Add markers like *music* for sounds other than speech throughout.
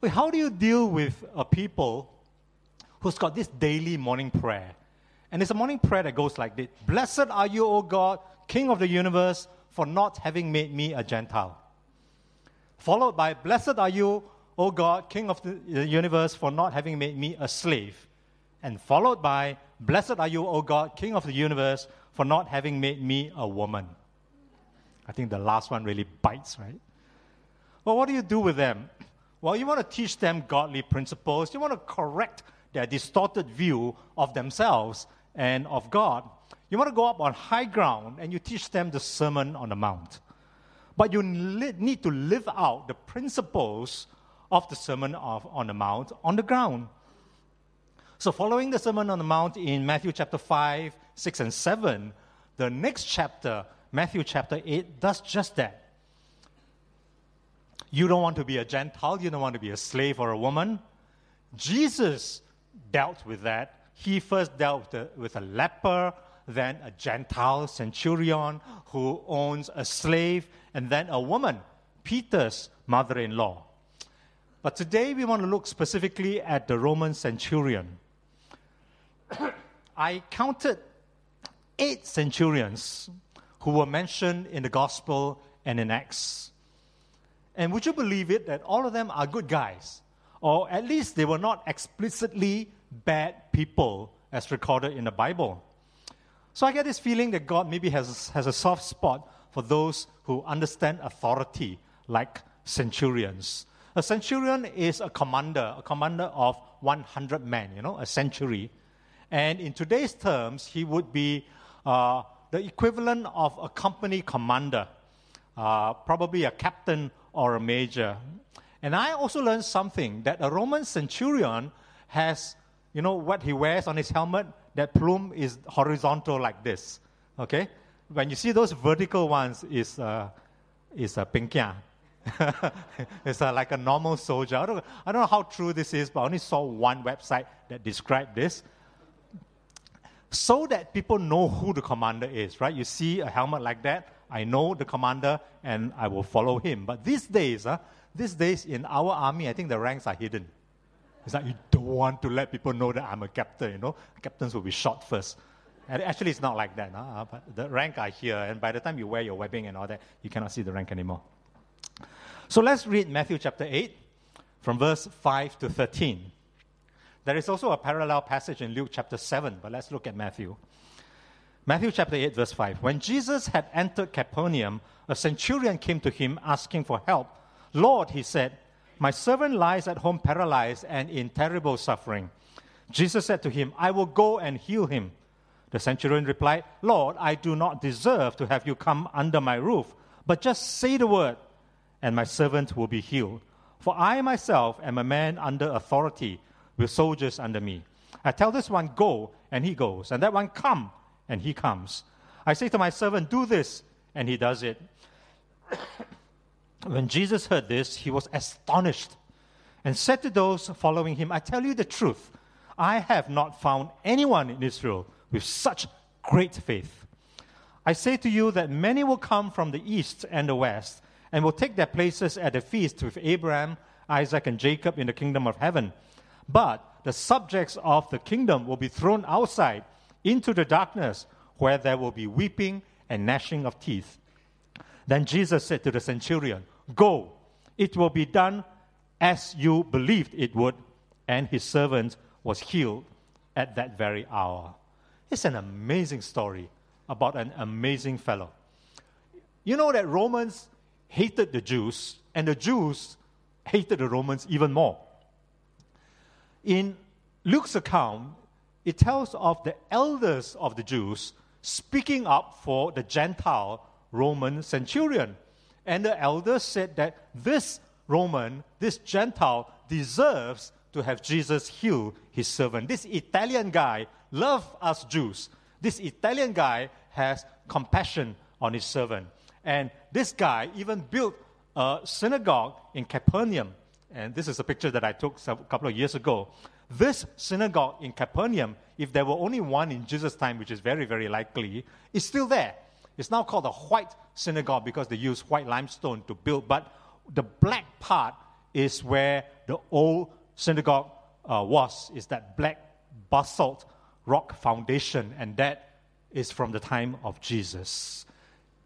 But how do you deal with a people who's got this daily morning prayer? And it's a morning prayer that goes like this Blessed are you, O God, King of the universe, for not having made me a Gentile. Followed by, Blessed are you, O God, King of the universe, for not having made me a slave. And followed by, Blessed are you, O God, King of the universe, for not having made me a woman. I think the last one really bites, right? Well, what do you do with them? Well, you want to teach them godly principles. You want to correct their distorted view of themselves and of God. You want to go up on high ground and you teach them the Sermon on the Mount. But you need to live out the principles of the Sermon of, on the Mount on the ground. So, following the Sermon on the Mount in Matthew chapter 5, 6, and 7, the next chapter, Matthew chapter 8, does just that. You don't want to be a Gentile, you don't want to be a slave or a woman. Jesus dealt with that. He first dealt with a leper, then a Gentile centurion who owns a slave, and then a woman, Peter's mother in law. But today we want to look specifically at the Roman centurion. *coughs* I counted eight centurions who were mentioned in the gospel and in Acts. And would you believe it that all of them are good guys? Or at least they were not explicitly bad people as recorded in the Bible. So I get this feeling that God maybe has, has a soft spot for those who understand authority, like centurions. A centurion is a commander, a commander of 100 men, you know, a century. And in today's terms, he would be uh, the equivalent of a company commander, uh, probably a captain or a major. And I also learned something that a Roman centurion has, you know, what he wears on his helmet, that plume is horizontal like this. Okay? When you see those vertical ones, is uh, is a pinkia. *laughs* it's uh, like a normal soldier. I don't, I don't know how true this is, but I only saw one website that described this so that people know who the commander is, right? You see a helmet like that, I know the commander and I will follow him. But these days, uh, these days in our army, I think the ranks are hidden. It's like you don't want to let people know that I'm a captain, you know. Captains will be shot first. And actually, it's not like that. Uh, but the rank are here, and by the time you wear your webbing and all that, you cannot see the rank anymore. So let's read Matthew chapter 8 from verse 5 to 13. There is also a parallel passage in Luke chapter 7, but let's look at Matthew. Matthew chapter 8, verse 5. When Jesus had entered Capernaum, a centurion came to him asking for help. Lord, he said, my servant lies at home paralyzed and in terrible suffering. Jesus said to him, I will go and heal him. The centurion replied, Lord, I do not deserve to have you come under my roof, but just say the word, and my servant will be healed. For I myself am a man under authority with soldiers under me. I tell this one, go, and he goes, and that one, come, and he comes. I say to my servant, do this, and he does it. when Jesus heard this, he was astonished and said to those following him, I tell you the truth, I have not found anyone in Israel with such great faith. I say to you that many will come from the east and the west and will take their places at the feast with Abraham, Isaac, and Jacob in the kingdom of heaven. But the subjects of the kingdom will be thrown outside into the darkness where there will be weeping and gnashing of teeth. Then Jesus said to the centurion, Go, it will be done as you believed it would. And his servant was healed at that very hour. It's an amazing story about an amazing fellow. You know that Romans hated the Jews, and the Jews hated the Romans even more. In Luke's account, it tells of the elders of the Jews speaking up for the Gentile Roman centurion. And the elders said that this Roman, this Gentile, deserves to have Jesus heal his servant. This Italian guy loves us Jews. This Italian guy has compassion on his servant. And this guy even built a synagogue in Capernaum and this is a picture that I took a couple of years ago. This synagogue in Capernaum, if there were only one in Jesus' time, which is very, very likely, is still there. It's now called the white synagogue because they use white limestone to build, but the black part is where the old synagogue uh, was is that black basalt rock foundation, and that is from the time of Jesus.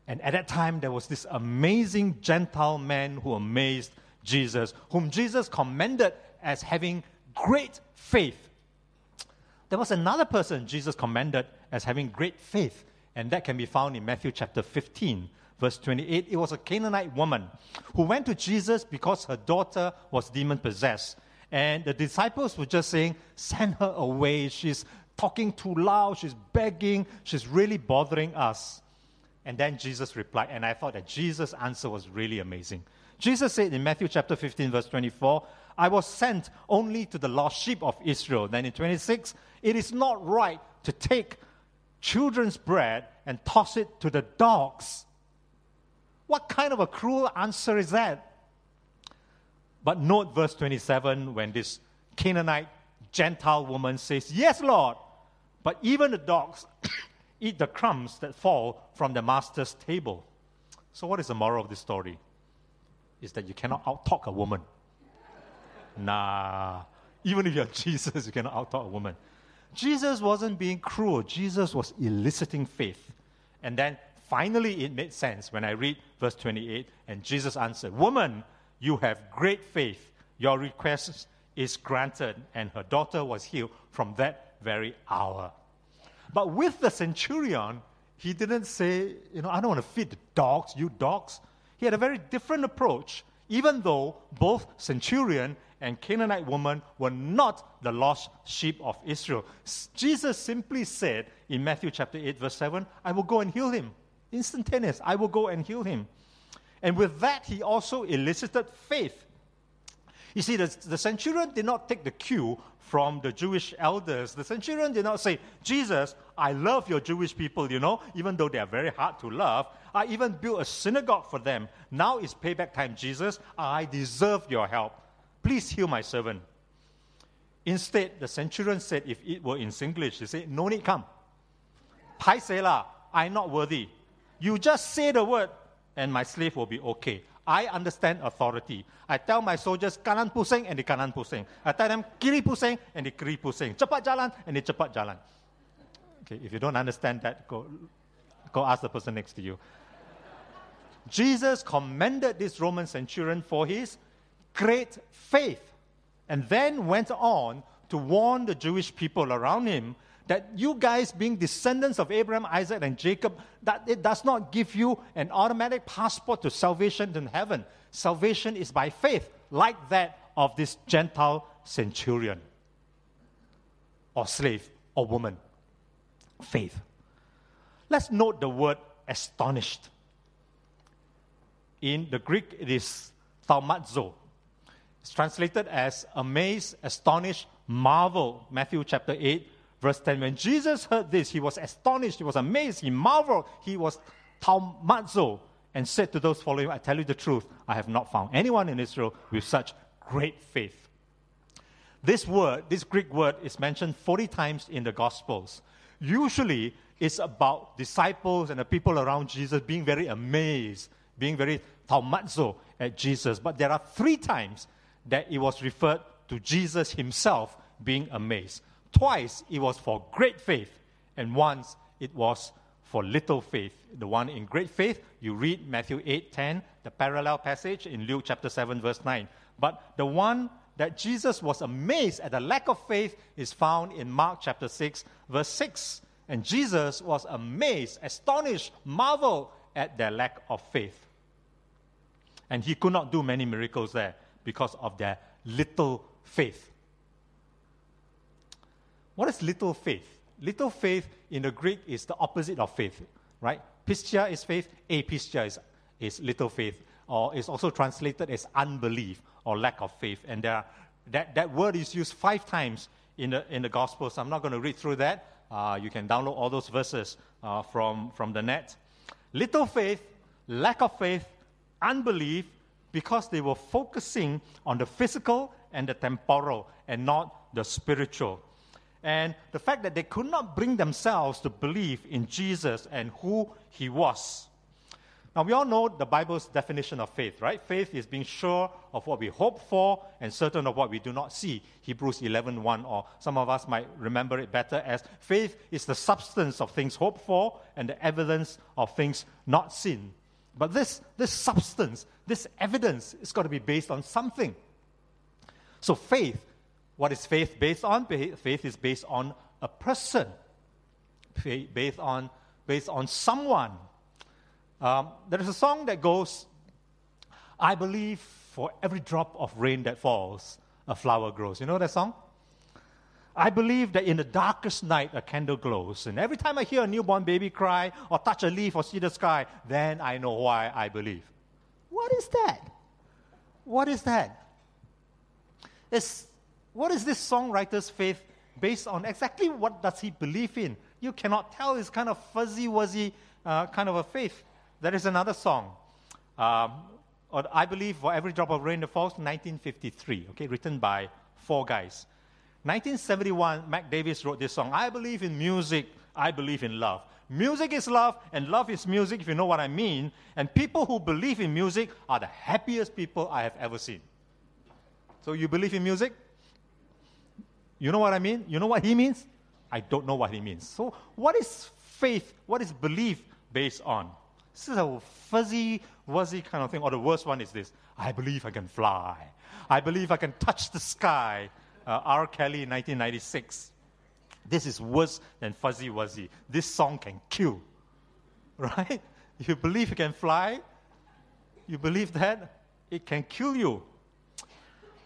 And at that time, there was this amazing Gentile man who amazed Jesus, whom Jesus commended as having great faith. There was another person Jesus commended as having great faith, and that can be found in Matthew chapter 15, verse 28. It was a Canaanite woman who went to Jesus because her daughter was demon possessed. And the disciples were just saying, Send her away. She's talking too loud. She's begging. She's really bothering us. And then Jesus replied, and I thought that Jesus' answer was really amazing. Jesus said in Matthew chapter 15, verse 24, I was sent only to the lost sheep of Israel. Then in 26, it is not right to take children's bread and toss it to the dogs. What kind of a cruel answer is that? But note verse 27 when this Canaanite Gentile woman says, Yes, Lord, but even the dogs *coughs* eat the crumbs that fall from the master's table. So, what is the moral of this story? Is that you cannot outtalk a woman. Nah, even if you're *laughs* Jesus, you cannot outtalk a woman. Jesus wasn't being cruel, Jesus was eliciting faith. And then finally, it made sense when I read verse 28, and Jesus answered, Woman, you have great faith. Your request is granted. And her daughter was healed from that very hour. But with the centurion, he didn't say, you know, I don't want to feed the dogs, you dogs. He had a very different approach, even though both centurion and Canaanite woman were not the lost sheep of Israel. Jesus simply said in Matthew chapter 8, verse 7, I will go and heal him. Instantaneous, I will go and heal him. And with that, he also elicited faith. You see, the, the centurion did not take the cue from the Jewish elders. The centurion did not say, Jesus, I love your Jewish people, you know, even though they are very hard to love. I even built a synagogue for them. Now is payback time, Jesus. I deserve your help. Please heal my servant. Instead, the centurion said, if it were in Singlish, he said, No need come. Pai la, I'm not worthy. You just say the word, and my slave will be okay. I understand authority. I tell my soldiers kanan pusing and the kanan pusing. I tell them kiri pusing and the kiri pusing. Cepat jalan and the cepat jalan. Okay, if you don't understand that, go, go ask the person next to you. Jesus commended this Roman centurion for his great faith and then went on to warn the Jewish people around him that you guys being descendants of Abraham, Isaac, and Jacob, that it does not give you an automatic passport to salvation in heaven. Salvation is by faith, like that of this Gentile centurion or slave or woman. Faith. Let's note the word astonished. In the Greek, it is thaumazo. It's translated as amazed, astonished, marvel. Matthew chapter 8, Verse 10 When Jesus heard this, he was astonished, he was amazed, he marveled, he was thaumazo, and said to those following I tell you the truth, I have not found anyone in Israel with such great faith. This word, this Greek word, is mentioned 40 times in the Gospels. Usually, it's about disciples and the people around Jesus being very amazed, being very thaumazo at Jesus. But there are three times that it was referred to Jesus himself being amazed. Twice it was for great faith, and once it was for little faith. The one in great faith, you read Matthew 8 10, the parallel passage in Luke chapter 7, verse 9. But the one that Jesus was amazed at the lack of faith is found in Mark chapter 6, verse 6. And Jesus was amazed, astonished, marveled at their lack of faith. And he could not do many miracles there because of their little faith. What is little faith? Little faith in the Greek is the opposite of faith, right? Pistia is faith, apistia is, is little faith, or is also translated as unbelief or lack of faith. And there are, that, that word is used five times in the, in the Gospels. I'm not going to read through that. Uh, you can download all those verses uh, from, from the net. Little faith, lack of faith, unbelief, because they were focusing on the physical and the temporal and not the spiritual and the fact that they could not bring themselves to believe in Jesus and who he was. Now, we all know the Bible's definition of faith, right? Faith is being sure of what we hope for and certain of what we do not see. Hebrews 11 1, or some of us might remember it better as faith is the substance of things hoped for and the evidence of things not seen. But this, this substance, this evidence, is got to be based on something. So, faith, what is faith based on? Faith is based on a person, based on, based on someone um, there is a song that goes, I believe for every drop of rain that falls, a flower grows. You know that song? I believe that in the darkest night a candle glows. And every time I hear a newborn baby cry or touch a leaf or see the sky, then I know why I believe. What is that? What is that? It's, what is this songwriter's faith based on? Exactly what does he believe in? You cannot tell. It's kind of fuzzy wuzzy uh, kind of a faith. There is another song. Um, I believe for every drop of rain that falls, 1953, okay, written by four guys. 1971, Mac Davis wrote this song. I believe in music. I believe in love. Music is love, and love is music, if you know what I mean. And people who believe in music are the happiest people I have ever seen. So, you believe in music? You know what I mean? You know what he means? I don't know what he means. So, what is faith? What is belief based on? This is a fuzzy, wuzzy kind of thing. Or the worst one is this I believe I can fly. I believe I can touch the sky. Uh, R. Kelly, 1996. This is worse than fuzzy wuzzy. This song can kill. *laughs* Right? You believe you can fly? You believe that? It can kill you.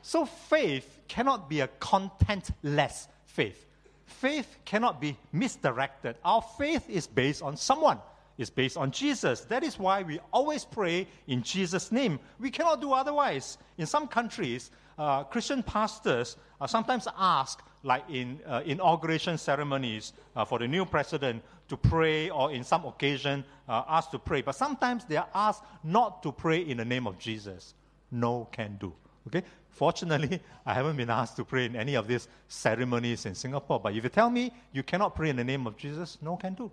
So faith cannot be a contentless faith. Faith cannot be misdirected. Our faith is based on someone is based on Jesus. That is why we always pray in Jesus' name. We cannot do otherwise. In some countries, uh, Christian pastors are sometimes asked, like in uh, inauguration ceremonies uh, for the new president, to pray, or in some occasion, uh, asked to pray. But sometimes they are asked not to pray in the name of Jesus. No can do. Okay? Fortunately, I haven't been asked to pray in any of these ceremonies in Singapore. But if you tell me you cannot pray in the name of Jesus, no can do.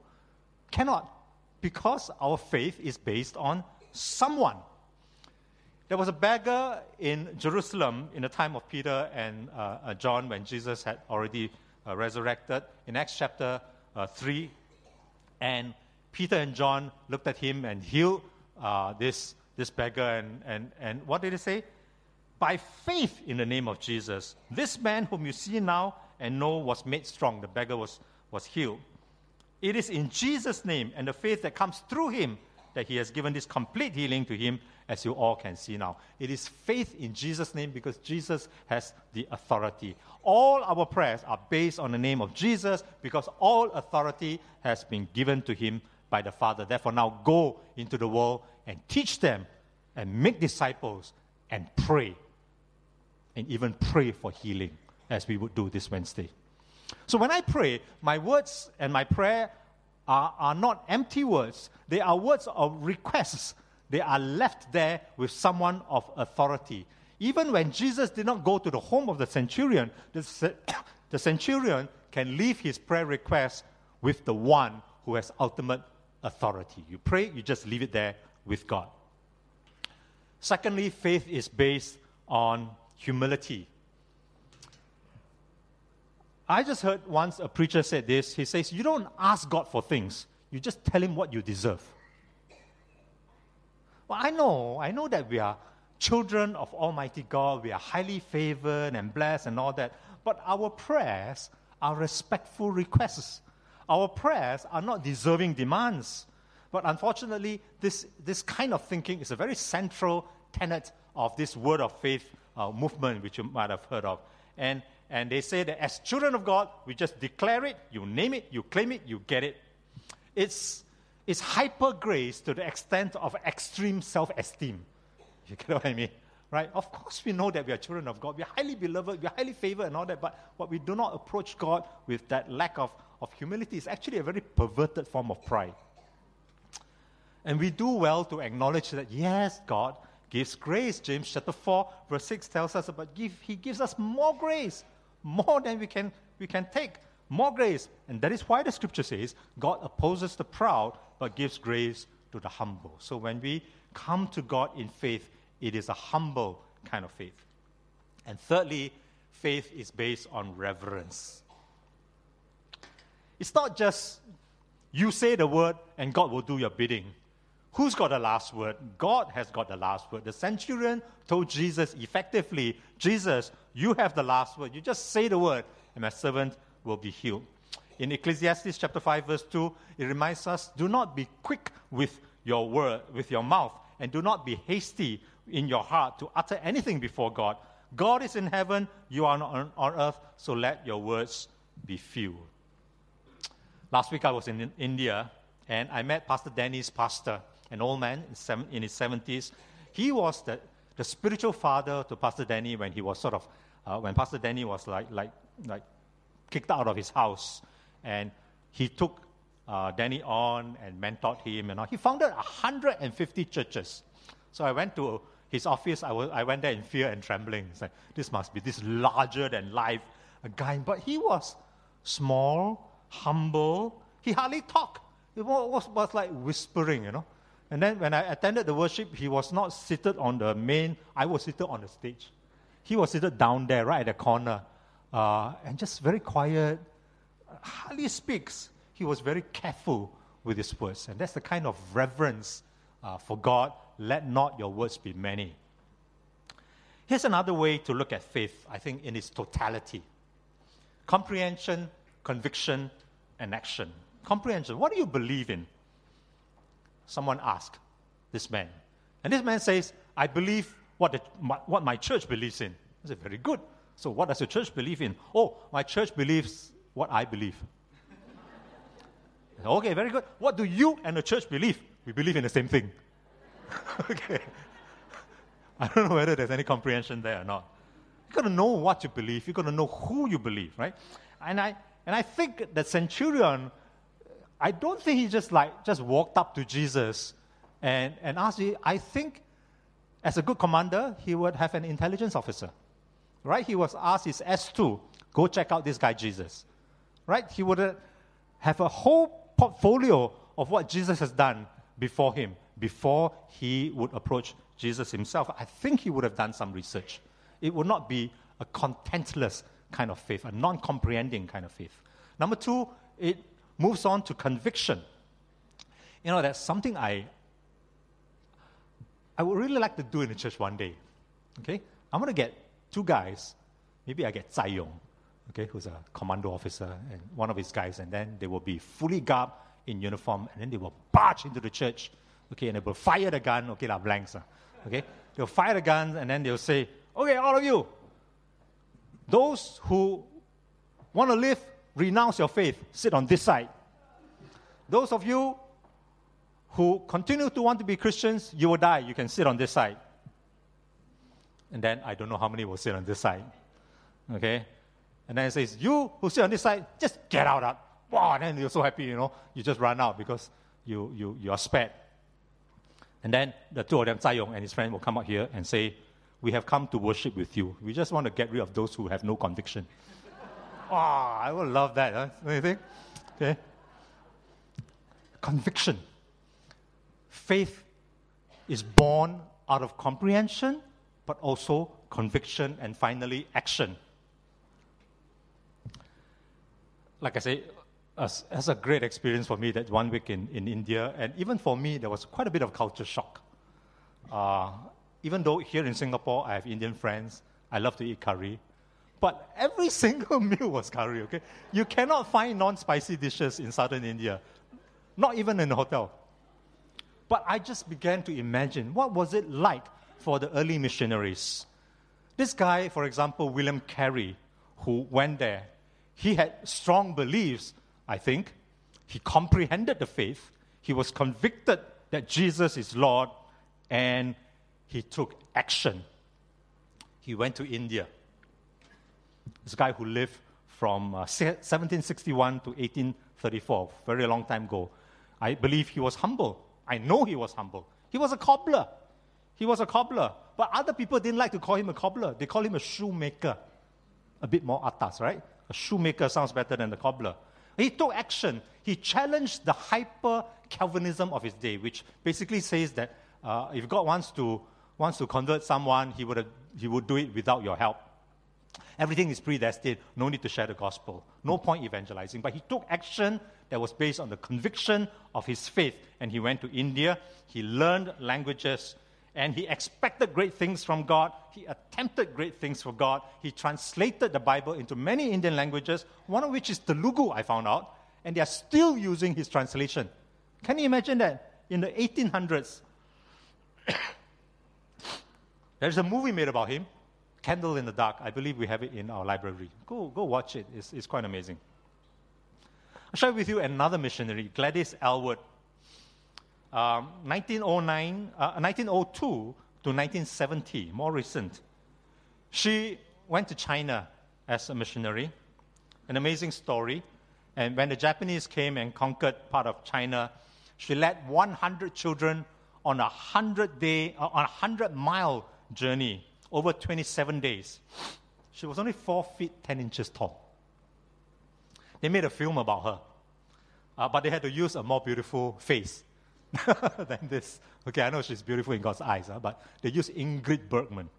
Cannot because our faith is based on someone. There was a beggar in Jerusalem in the time of Peter and uh, uh, John when Jesus had already uh, resurrected in Acts chapter uh, 3. And Peter and John looked at him and healed uh, this, this beggar. And, and, and what did he say? By faith in the name of Jesus, this man whom you see now and know was made strong. The beggar was, was healed. It is in Jesus' name and the faith that comes through him that he has given this complete healing to him, as you all can see now. It is faith in Jesus' name because Jesus has the authority. All our prayers are based on the name of Jesus because all authority has been given to him by the Father. Therefore, now go into the world and teach them and make disciples and pray. And even pray for healing, as we would do this Wednesday. So when I pray, my words and my prayer are, are not empty words, they are words of requests. They are left there with someone of authority. Even when Jesus did not go to the home of the centurion, the, *coughs* the centurion can leave his prayer request with the one who has ultimate authority. You pray, you just leave it there with God. Secondly, faith is based on humility. I just heard once a preacher said this. He says, You don't ask God for things, you just tell Him what you deserve. Well, I know, I know that we are children of Almighty God, we are highly favored and blessed and all that, but our prayers are respectful requests. Our prayers are not deserving demands. But unfortunately, this, this kind of thinking is a very central tenet of this word of faith uh, movement, which you might have heard of. And and they say that as children of God, we just declare it, you name it, you claim it, you get it. It's, it's hyper grace to the extent of extreme self esteem. *laughs* You get what I mean? Right? Of course, we know that we are children of God. We are highly beloved, we are highly favored, and all that, but what we do not approach God with that lack of, of humility is actually a very perverted form of pride. And we do well to acknowledge that, yes, God gives grace. James chapter 4, verse 6 tells us about give, He gives us more grace more than we can, we can take, more grace. And that is why the scripture says God opposes the proud but gives grace to the humble. So when we come to God in faith, it is a humble kind of faith. And thirdly, faith is based on reverence. It's not just you say the word and God will do your bidding. Who's got the last word? God has got the last word. The centurion told Jesus effectively, Jesus, you have the last word. You just say the word, and my servant will be healed. In Ecclesiastes chapter 5, verse 2, it reminds us do not be quick with your word, with your mouth, and do not be hasty in your heart to utter anything before God. God is in heaven, you are on, on earth, so let your words be few. Last week I was in India and I met Pastor Danny's pastor an old man in, his 70s. He was the, the spiritual father to Pastor Danny when he was sort of, uh, when Pastor Danny was like, like, like kicked out of his house. And he took uh, Danny on and mentored him. And all. he founded 150 churches. So I went to his office. I, was, I went there in fear and trembling. It's like, this must be this larger than life guy. But he was small, humble. He hardly talked. It was, was like whispering, you know. And then when I attended the worship, he was not seated on the main, I was seated on the stage. He was seated down there, right at the corner, uh, and just very quiet, hardly speaks. He was very careful with his words. And that's the kind of reverence uh, for God. Let not your words be many. Here's another way to look at faith, I think, in its totality comprehension, conviction, and action. Comprehension. What do you believe in? Someone asked this man. And this man says, I believe what, the, my, what my church believes in. I said, Very good. So, what does your church believe in? Oh, my church believes what I believe. *laughs* okay, very good. What do you and the church believe? We believe in the same thing. *laughs* okay. I don't know whether there's any comprehension there or not. You've got to know what you believe. You've got to know who you believe, right? And I, and I think the centurion I don't think he just like just walked up to Jesus and, and asked him. I think as a good commander, he would have an intelligence officer. Right? He was asked his S2, go check out this guy Jesus. Right? He would have a whole portfolio of what Jesus has done before him, before he would approach Jesus himself. I think he would have done some research. It would not be a contentless kind of faith, a non comprehending kind of faith. Number two, it moves on to conviction. You know, that's something I, I would really like to do in the church one day. Okay? I'm going to get two guys. Maybe I get Zai Yong, okay, who's a commando officer, and one of his guys, and then they will be fully garbed in uniform, and then they will barge into the church, okay, and they will fire the gun, okay, la blanks, uh, okay? They'll fire the gun, and then they'll say, okay, all of you, those who want to live renounce your faith, sit on this side. Those of you who continue to want to be Christians, you will die. You can sit on this side. And then I don't know how many will sit on this side. Okay? And then it says, You who sit on this side, just get out. Up. Wow, then you're so happy, you know. You just run out because you, you, you are spared. And then the two of them, Zai Yong and his friend, will come out here and say, We have come to worship with you. We just want to get rid of those who have no conviction. Oh, I would love that. Huh? What do you think? Okay. Conviction. Faith is born out of comprehension, but also conviction, and finally, action. Like I say, that's a great experience for me that one week in, in India. And even for me, there was quite a bit of culture shock. Uh, even though here in Singapore, I have Indian friends, I love to eat curry. But every *laughs* single meal was curry, okay? You cannot find non spicy dishes in southern India, not even in a hotel. But I just began to imagine what was it like for the early missionaries. This guy, for example, William Carey, who went there, he had strong beliefs, I think. He comprehended the faith. He was convicted that Jesus is Lord, and he took action. He went to India this guy who lived from uh, 1761 to 1834, very long time ago. I believe he was humble. I know he was humble. He was a cobbler. He was a cobbler. But other people didn't like to call him a cobbler. They call him a shoemaker. A bit more atas, right? A shoemaker sounds better than a cobbler. He took action. He challenged the hyper Calvinism of his day, which basically says that uh, if God wants to, wants to convert someone, he would, he would do it without your help. Everything is predestined, no need to share the gospel, no point evangelizing. But he took action that was based on the conviction of his faith. And he went to India, he learned languages, and he expected great things from God. He attempted great things for God. He translated the Bible into many Indian languages, one of which is Telugu, I found out, and they are still using his translation. Can you imagine that? In the 1800s, *coughs* there's a movie made about him, Candle in the Dark. I believe we have it in our library. Go, go watch it, it's, it's quite amazing. I'll share with you another missionary, Gladys Aylward. Um, 1909, uh, 1902 to 1970, more recent. She went to China as a missionary. An amazing story. And when the Japanese came and conquered part of China, she led 100 children on a 100 day, uh, on a 100 mile journey over 27 days. She was only 4 feet 10 inches tall. They made a film about her, uh, but they had to use a more beautiful face *laughs* than this. Okay, I know she's beautiful in God's eyes, uh, but they used Ingrid Bergman,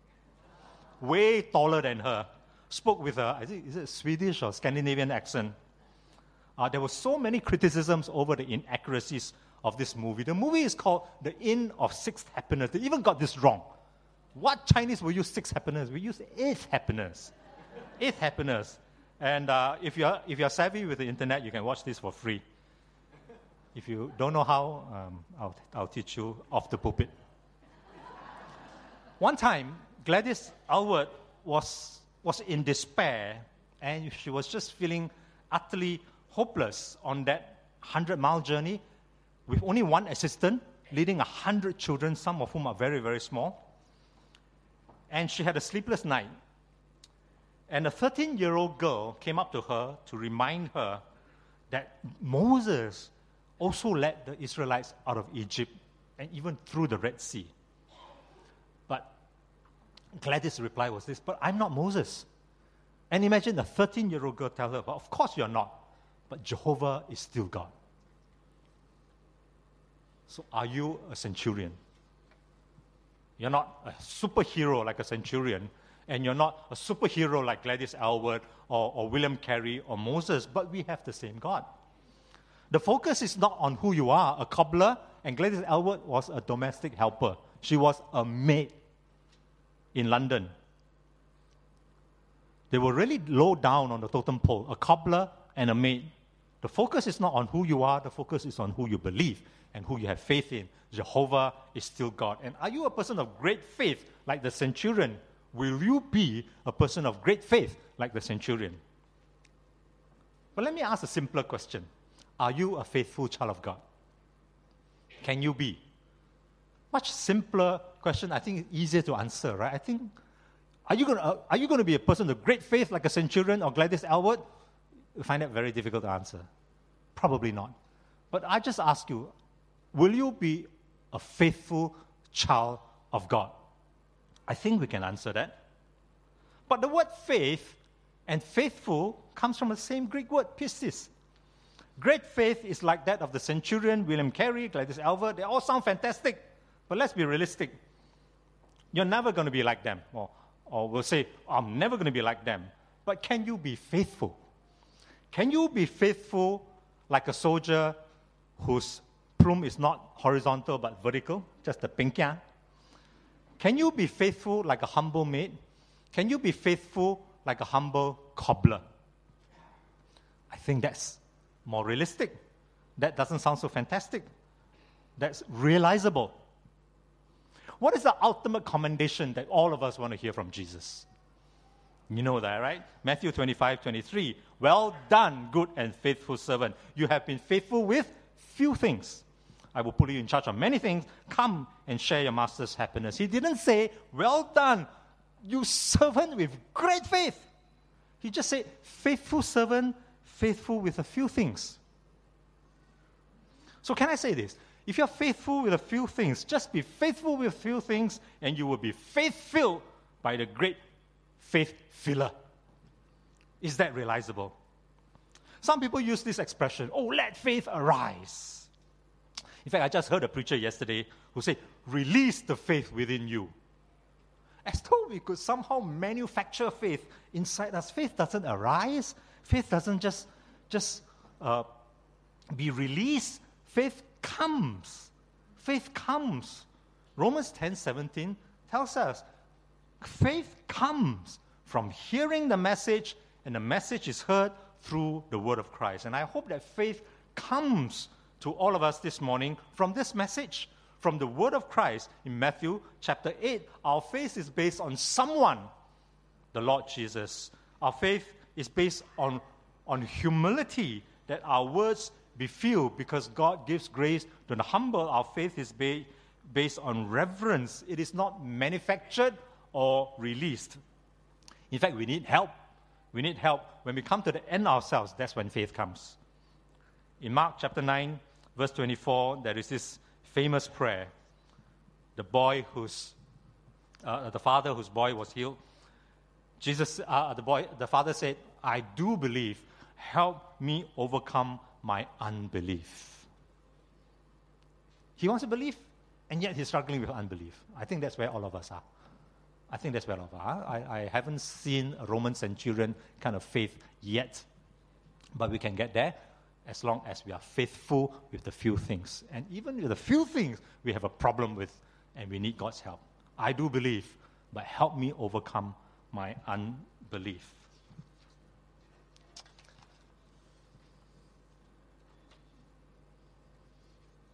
way taller than her. Spoke with a, I think, is it Swedish or Scandinavian accent? Uh, there were so many criticisms over the inaccuracies of this movie. The movie is called The Inn of Sixth Happiness. They even got this wrong. What Chinese will use sixth happiness? We use eighth happiness. eighth happiness. And uh, if, you're, if you're savvy with the internet, you can watch this for free. If you don't know how, um, I'll, I'll teach you off the pulpit. One time, Gladys Aylward was, was in despair and she was just feeling utterly hopeless on that 100 mile journey with only one assistant leading 100 children, some of whom are very, very small. And she had a sleepless night. And a 13 year old girl came up to her to remind her that Moses also led the Israelites out of Egypt and even through the Red Sea. But Gladys' reply was this But I'm not Moses. And imagine a 13 year old girl tell her, But of course you're not but Jehovah is still God. So, are you a centurion? You're not a superhero like a centurion, and you're not a superhero like Gladys Aylward or, or William Carey or Moses, but we have the same God. The focus is not on who you are, a cobbler, and Gladys Aylward was a domestic helper. She was a maid in London. They were really low down on the totem pole, a cobbler and a maid. The focus is not on who you are, the focus is on who you believe and who you have faith in. Jehovah is still God. And are you a person of great faith like the centurion? Will you be a person of great faith like the centurion? But let me ask a simpler question Are you a faithful child of God? Can you be? Much simpler question, I think easier to answer, right? I think, are you going to, be a person of great faith like a centurion or Gladys Aylward? you find that very difficult to answer. Probably not. But I just ask you will you be a faithful child of God? I think we can answer that. But the word faith and faithful comes from the same Greek word, pistis. Great faith is like that of the centurion, William Carey, Gladys Aylward. They all sound fantastic. But let's be realistic. You're never going to be like them. Or, or we'll say, I'm never going to be like them. But can you be faithful? Can you be faithful like a soldier whose plume is not horizontal but vertical, just the pinkia? Can you be faithful like a humble maid? Can you be faithful like a humble cobbler? I think that's more realistic. That doesn't sound so fantastic. That's realizable. What is the ultimate commendation that all of us want to hear from Jesus? You know that, right? Matthew 25, 23. Well done, good and faithful servant. You have been faithful with few things. I will put you in charge of many things. Come and share your master's happiness. He didn't say, Well done, you servant with great faith. He just said, Faithful servant, faithful with a few things. So, can I say this? If you're faithful with a few things, just be faithful with a few things, and you will be faith filled by the great faith filler. Is that realizable? Some people use this expression, oh, let faith arise. In fact, I just heard a preacher yesterday who said, Release the faith within you. As though we could somehow manufacture faith inside us. Faith doesn't arise, faith doesn't just, just uh, be released. Faith comes. Faith comes. Romans 10 17 tells us faith comes from hearing the message, and the message is heard through the word of Christ. And I hope that faith comes to all of us this morning from this message, from the word of Christ in Matthew chapter 8. Our faith is based on someone, the Lord Jesus. Our faith is based on, on humility, that our words be few because God gives grace to the humble. Our faith is ba- based on reverence, it is not manufactured or released. In fact, we need help. We need help. When we come to the end ourselves, that's when faith comes. In Mark chapter 9, verse 24, there is this famous prayer. The boy whose, uh, the father whose boy was healed. Jesus, uh, the boy, the father said, I do believe. Help me overcome my unbelief. He wants to believe, and yet he's struggling with unbelief. I think that's where all of us are. I think that's where all of us are. I, I haven't seen a Roman centurion kind of faith yet, but we can get there as long as we are faithful with the few things. And even with the few things we have a problem with, and we need God's help. I do believe, but help me overcome my unbelief.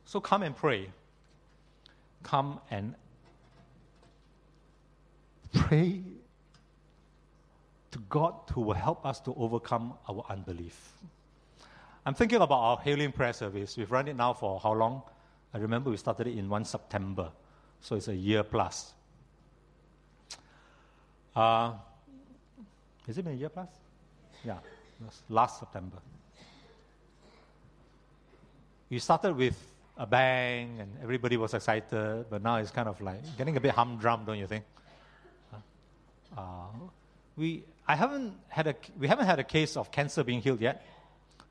So come and pray. Come and pray to God who will help us to overcome our unbelief. I'm thinking about our healing prayer service. We've run it now for how long? I remember we started it in 1 September, so it's a year plus. Uh, has it been a year plus? Yeah, last September. We started with a bang and everybody was excited, but now it's kind of like getting a bit humdrum, don't you think? Uh, we, I haven't had a, we haven't had a case of cancer being healed yet,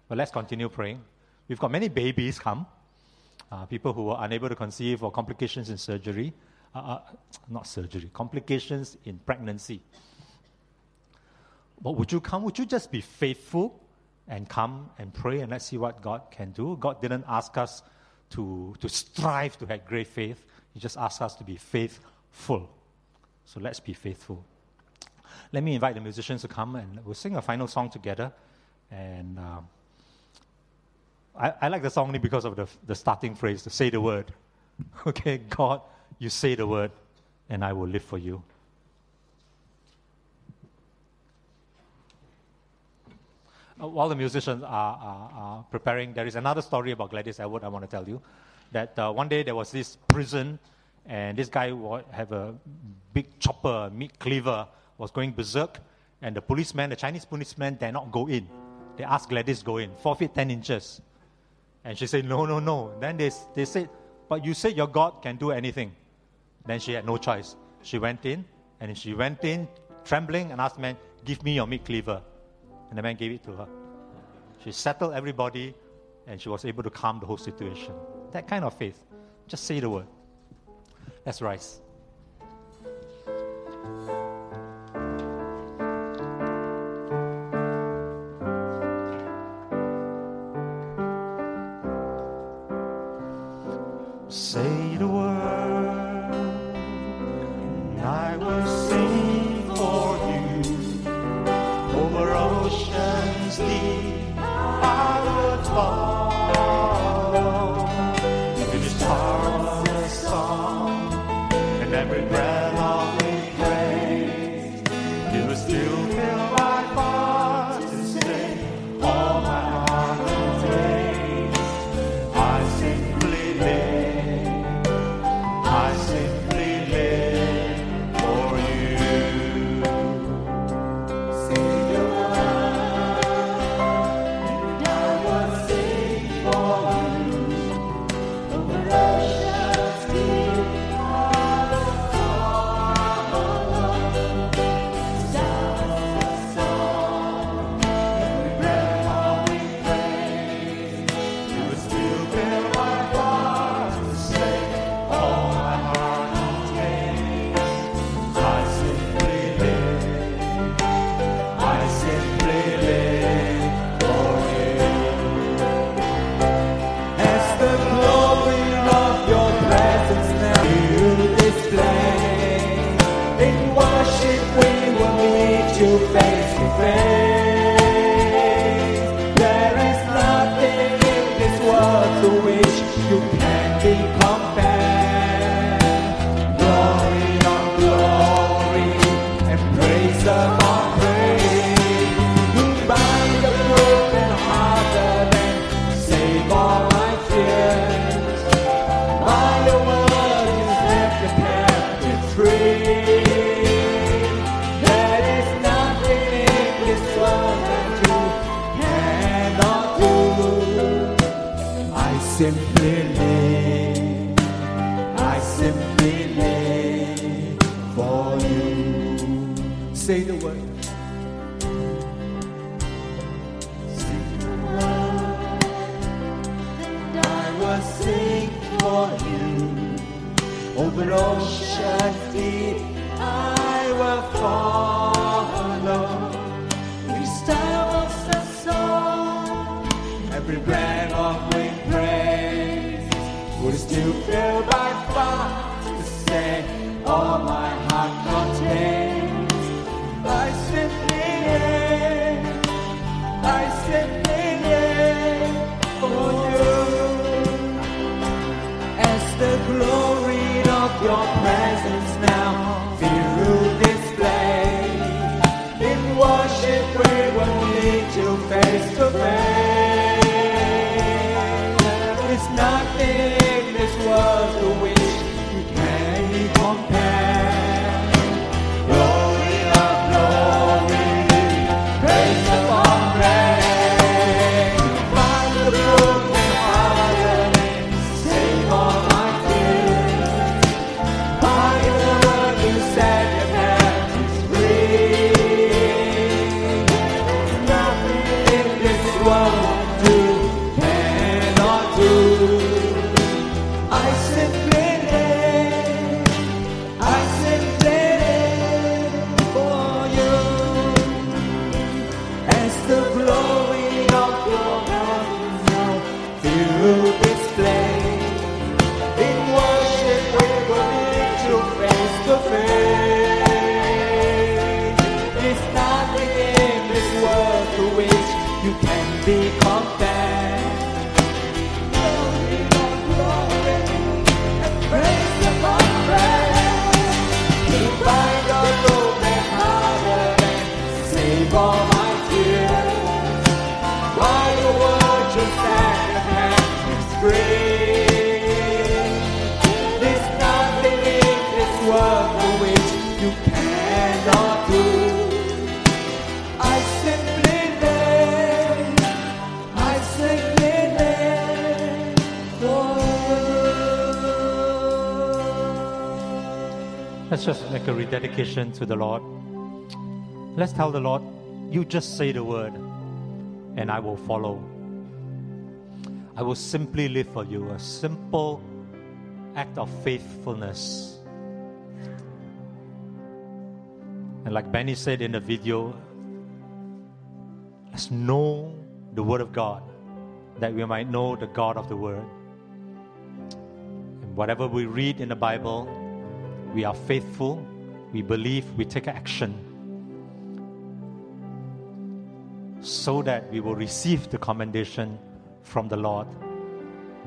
but let's continue praying. We've got many babies come, uh, people who were unable to conceive or complications in surgery, uh, uh not surgery, complications in pregnancy. But would you come? Would you just be faithful and come and pray and let's see what God can do? God didn't ask us to, to strive to have great faith. He just asked us to be faithful. So let's be faithful. Let me invite the musicians to come and we'll sing a final song together. And uh, I, I, like the song only because of the, the starting phrase, to say the word. *laughs* okay, God, you say the word, and I will live for you. Uh, while the musicians are, are, are, preparing, there is another story about Gladys Aylward I want to tell you. That uh, one day there was this prison, and this guy would have a big chopper, meat cleaver, was going berserk, and the policeman, the Chinese policeman, dare not go in. They asked Gladys go in, four feet ten inches. And she said, no, no, no. Then they, they said, but you said your God can do anything. Then she had no choice. She went in, and she went in trembling and asked the man, give me your meat cleaver. And the man gave it to her. She settled everybody and she was able to calm the whole situation. That kind of faith. Just say the word. Let's rise. say to face to face. Your presence a rededication to the Lord. Let's tell the Lord, you just say the word, and I will follow. I will simply live for you, a simple act of faithfulness. And like Benny said in the video, let's know the Word of God, that we might know the God of the Word. And whatever we read in the Bible, we are faithful, we believe, we take action so that we will receive the commendation from the Lord.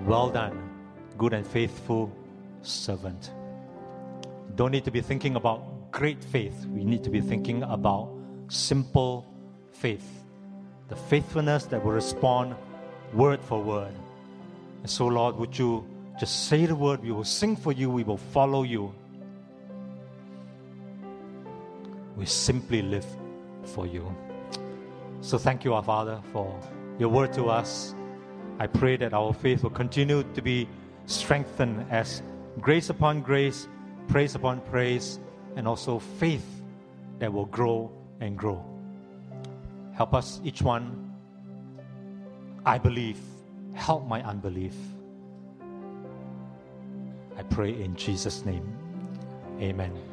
Well done, good and faithful servant. Don't need to be thinking about great faith. We need to be thinking about simple faith. The faithfulness that will respond word for word. And so, Lord, would you just say the word? We will sing for you, we will follow you. We simply live for you. So, thank you, our Father, for your word to us. I pray that our faith will continue to be strengthened as grace upon grace, praise upon praise, and also faith that will grow and grow. Help us, each one. I believe. Help my unbelief. I pray in Jesus' name. Amen.